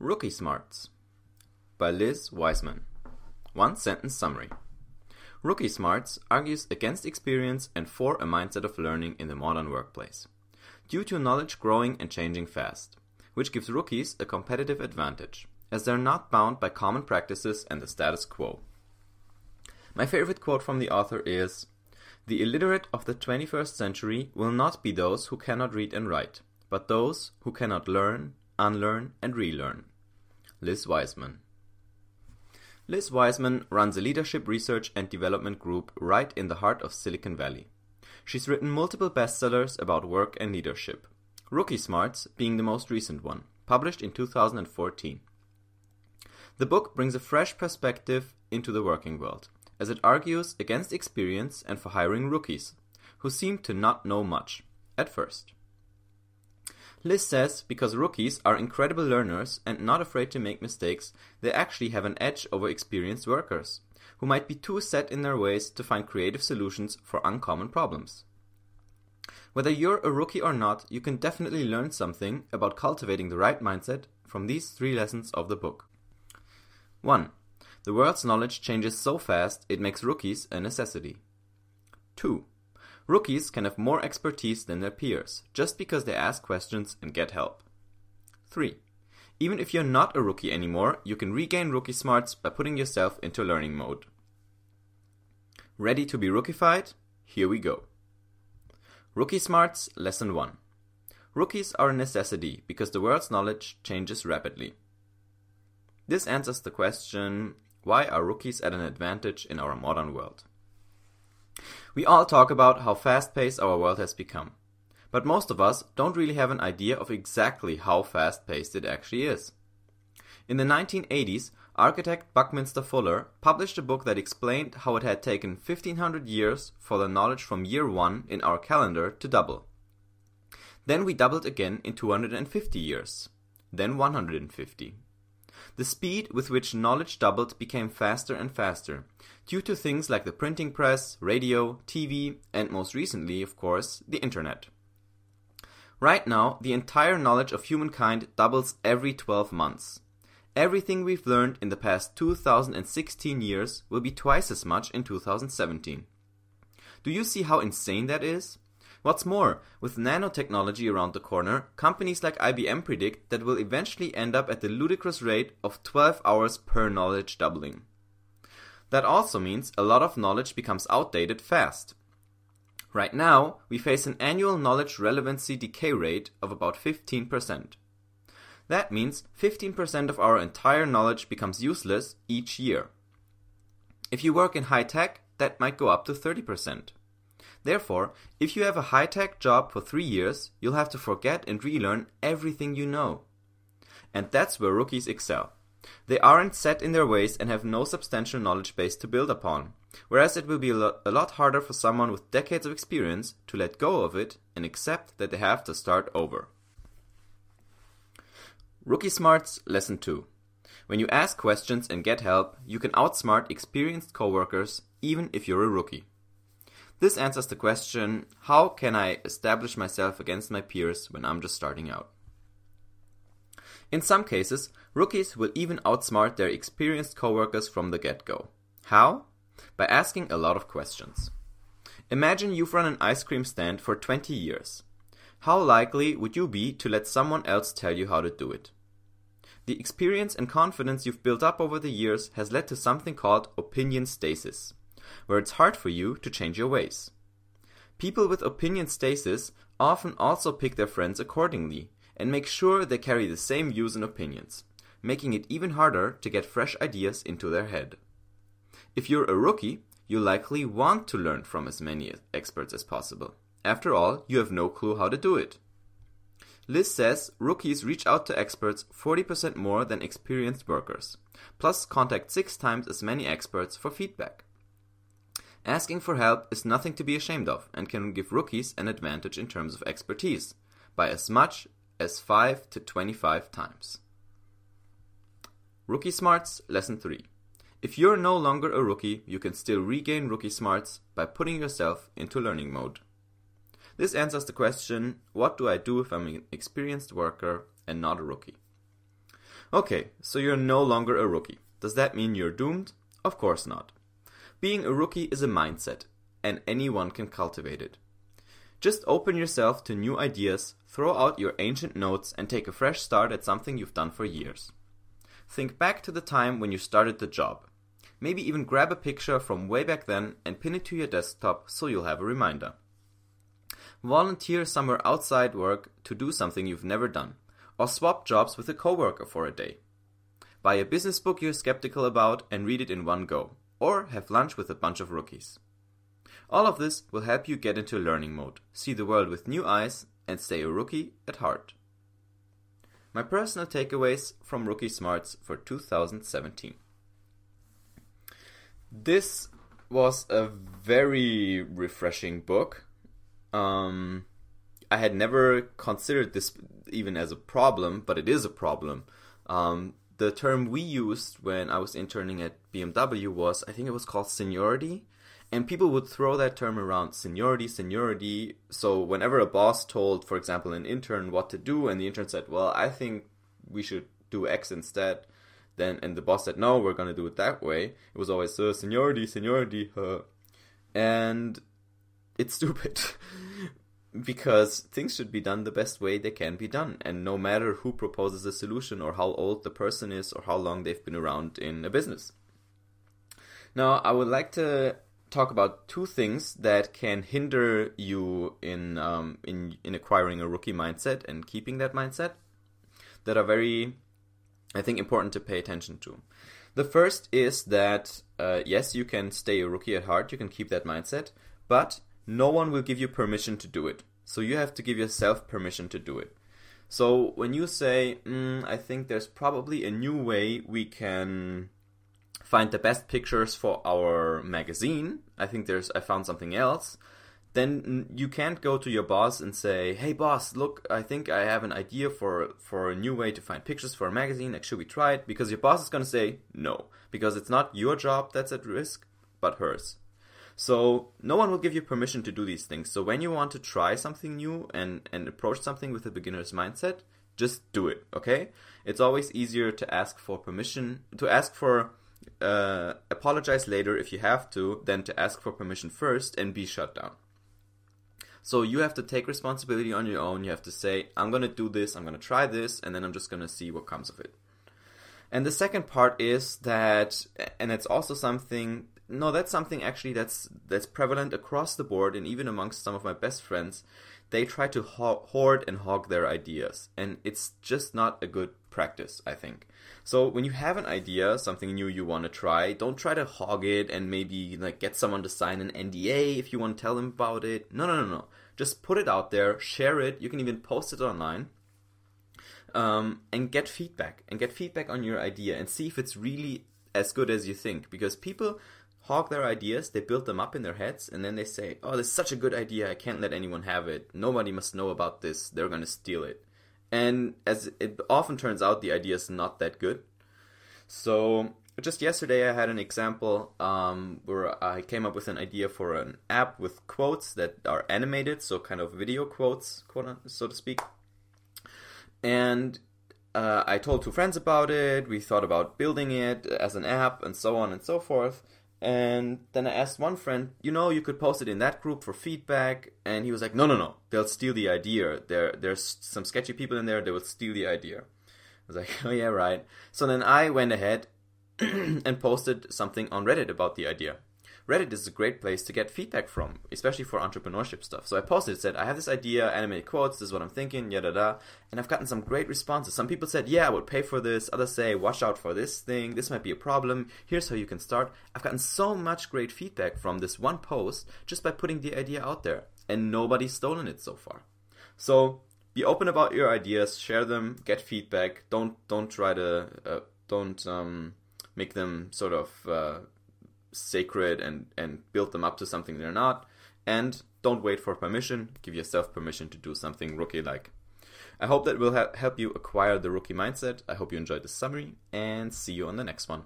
Rookie Smarts by Liz Wiseman. One sentence summary. Rookie Smarts argues against experience and for a mindset of learning in the modern workplace. Due to knowledge growing and changing fast, which gives rookies a competitive advantage, as they're not bound by common practices and the status quo. My favorite quote from the author is The illiterate of the 21st century will not be those who cannot read and write, but those who cannot learn, unlearn, and relearn. Liz Wiseman. Liz Wiseman runs a leadership research and development group right in the heart of Silicon Valley. She's written multiple bestsellers about work and leadership, Rookie Smarts being the most recent one, published in 2014. The book brings a fresh perspective into the working world, as it argues against experience and for hiring rookies, who seem to not know much, at first. Liz says because rookies are incredible learners and not afraid to make mistakes, they actually have an edge over experienced workers, who might be too set in their ways to find creative solutions for uncommon problems. Whether you're a rookie or not, you can definitely learn something about cultivating the right mindset from these three lessons of the book. 1. The world's knowledge changes so fast it makes rookies a necessity. 2. Rookies can have more expertise than their peers, just because they ask questions and get help. 3. Even if you're not a rookie anymore, you can regain rookie smarts by putting yourself into learning mode. Ready to be rookified? Here we go. Rookie Smarts Lesson 1 Rookies are a necessity because the world's knowledge changes rapidly. This answers the question why are rookies at an advantage in our modern world? We all talk about how fast paced our world has become. But most of us don't really have an idea of exactly how fast paced it actually is. In the 1980s, architect Buckminster Fuller published a book that explained how it had taken 1500 years for the knowledge from year 1 in our calendar to double. Then we doubled again in 250 years. Then 150. The speed with which knowledge doubled became faster and faster, due to things like the printing press, radio, TV, and most recently, of course, the internet. Right now, the entire knowledge of humankind doubles every 12 months. Everything we've learned in the past 2016 years will be twice as much in 2017. Do you see how insane that is? What's more, with nanotechnology around the corner, companies like IBM predict that we'll eventually end up at the ludicrous rate of 12 hours per knowledge doubling. That also means a lot of knowledge becomes outdated fast. Right now, we face an annual knowledge relevancy decay rate of about 15%. That means 15% of our entire knowledge becomes useless each year. If you work in high tech, that might go up to 30%. Therefore, if you have a high tech job for three years, you'll have to forget and relearn everything you know. And that's where rookies excel. They aren't set in their ways and have no substantial knowledge base to build upon, whereas it will be a lot, harder for someone with decades of experience to let go of it and accept that they have to start over. Rookie Smarts Lesson 2 When you ask questions and get help, you can outsmart experienced coworkers even if you're a rookie. This answers the question how can I establish myself against my peers when I'm just starting out? In some cases, rookies will even outsmart their experienced coworkers from the get go. How? By asking a lot of questions. Imagine you've run an ice cream stand for 20 years. How likely would you be to let someone else tell you how to do it? The experience and confidence you've built up over the years has led to something called opinion stasis, where it's hard for you to change your ways. People with opinion stasis often also pick their friends accordingly and make sure they carry the same views and opinions, making it even harder to get fresh ideas into their head. If you're a rookie, you likely want to learn from as many experts as possible. After all, you have no clue how to do it. Liz says rookies reach out to experts 40% more than experienced workers, plus contact six times as many experts for feedback. Asking for help is nothing to be ashamed of and can give rookies an advantage in terms of expertise by as much as 5 to 25 times. Rookie Smarts Lesson 3 If you're no longer a rookie, you can still regain rookie smarts by putting yourself into learning mode. This answers the question what do I do if I'm an experienced worker and not a rookie? Okay, so you're no longer a rookie. Does that mean you're doomed? Of course not. Being a rookie is a mindset, and anyone can cultivate it. Just open yourself to new ideas, throw out your ancient notes, and take a fresh start at something you've done for years. Think back to the time when you started the job. Maybe even grab a picture from way back then and pin it to your desktop so you'll have a reminder. Volunteer somewhere outside work to do something you've never done, or swap jobs with a coworker for a day. Buy a business book you're skeptical about and read it in one go, or have lunch with a bunch of rookies. All of this will help you get into learning mode, see the world with new eyes, and stay a rookie at heart. My personal takeaways from Rookie Smarts for 2017. This was a very refreshing book. Um, I had never considered this even as a problem, but it is a problem. Um, the term we used when I was interning at BMW was, I think it was called seniority. And people would throw that term around seniority, seniority. So whenever a boss told, for example, an intern what to do, and the intern said, "Well, I think we should do X instead," then and the boss said, "No, we're gonna do it that way." It was always uh, seniority, seniority, uh. and it's stupid because things should be done the best way they can be done, and no matter who proposes a solution or how old the person is or how long they've been around in a business. Now, I would like to talk about two things that can hinder you in um, in in acquiring a rookie mindset and keeping that mindset that are very I think important to pay attention to. The first is that uh, yes, you can stay a rookie at heart, you can keep that mindset, but no one will give you permission to do it. So you have to give yourself permission to do it. So when you say, mm, I think there's probably a new way we can find the best pictures for our magazine. I think there's I found something else. Then you can't go to your boss and say, "Hey boss, look, I think I have an idea for for a new way to find pictures for a magazine. Like, should we try it?" Because your boss is going to say no, because it's not your job that's at risk, but hers. So no one will give you permission to do these things. So when you want to try something new and and approach something with a beginner's mindset, just do it. Okay? It's always easier to ask for permission to ask for uh, apologize later if you have to, than to ask for permission first and be shut down. So you have to take responsibility on your own. You have to say, I'm going to do this, I'm going to try this, and then I'm just going to see what comes of it. And the second part is that, and it's also something, no, that's something actually that's that's prevalent across the board, and even amongst some of my best friends, they try to hoard and hog their ideas, and it's just not a good practice, I think. So when you have an idea, something new you want to try, don't try to hog it and maybe like get someone to sign an NDA if you want to tell them about it. No, no, no, no. Just put it out there, share it. You can even post it online. Um, and get feedback and get feedback on your idea and see if it's really as good as you think because people hog their ideas they build them up in their heads and then they say oh this is such a good idea i can't let anyone have it nobody must know about this they're going to steal it and as it often turns out, the idea is not that good. So just yesterday, I had an example um, where I came up with an idea for an app with quotes that are animated, so kind of video quotes, quote so to speak. And uh, I told two friends about it. We thought about building it as an app, and so on and so forth. And then I asked one friend, you know, you could post it in that group for feedback. And he was like, no, no, no, they'll steal the idea. There, there's some sketchy people in there, they will steal the idea. I was like, oh, yeah, right. So then I went ahead and posted something on Reddit about the idea. Reddit is a great place to get feedback from, especially for entrepreneurship stuff. So I posted, said, I have this idea, animated quotes, this is what I'm thinking, yada da. And I've gotten some great responses. Some people said, yeah, I would pay for this. Others say, watch out for this thing. This might be a problem. Here's how you can start. I've gotten so much great feedback from this one post just by putting the idea out there. And nobody's stolen it so far. So be open about your ideas, share them, get feedback. Don't don't try to uh, don't um, make them sort of uh, sacred and and build them up to something they're not. And don't wait for permission. Give yourself permission to do something rookie like i hope that will ha- help you acquire the rookie mindset. I hope you enjoyed this summary and see you on the next one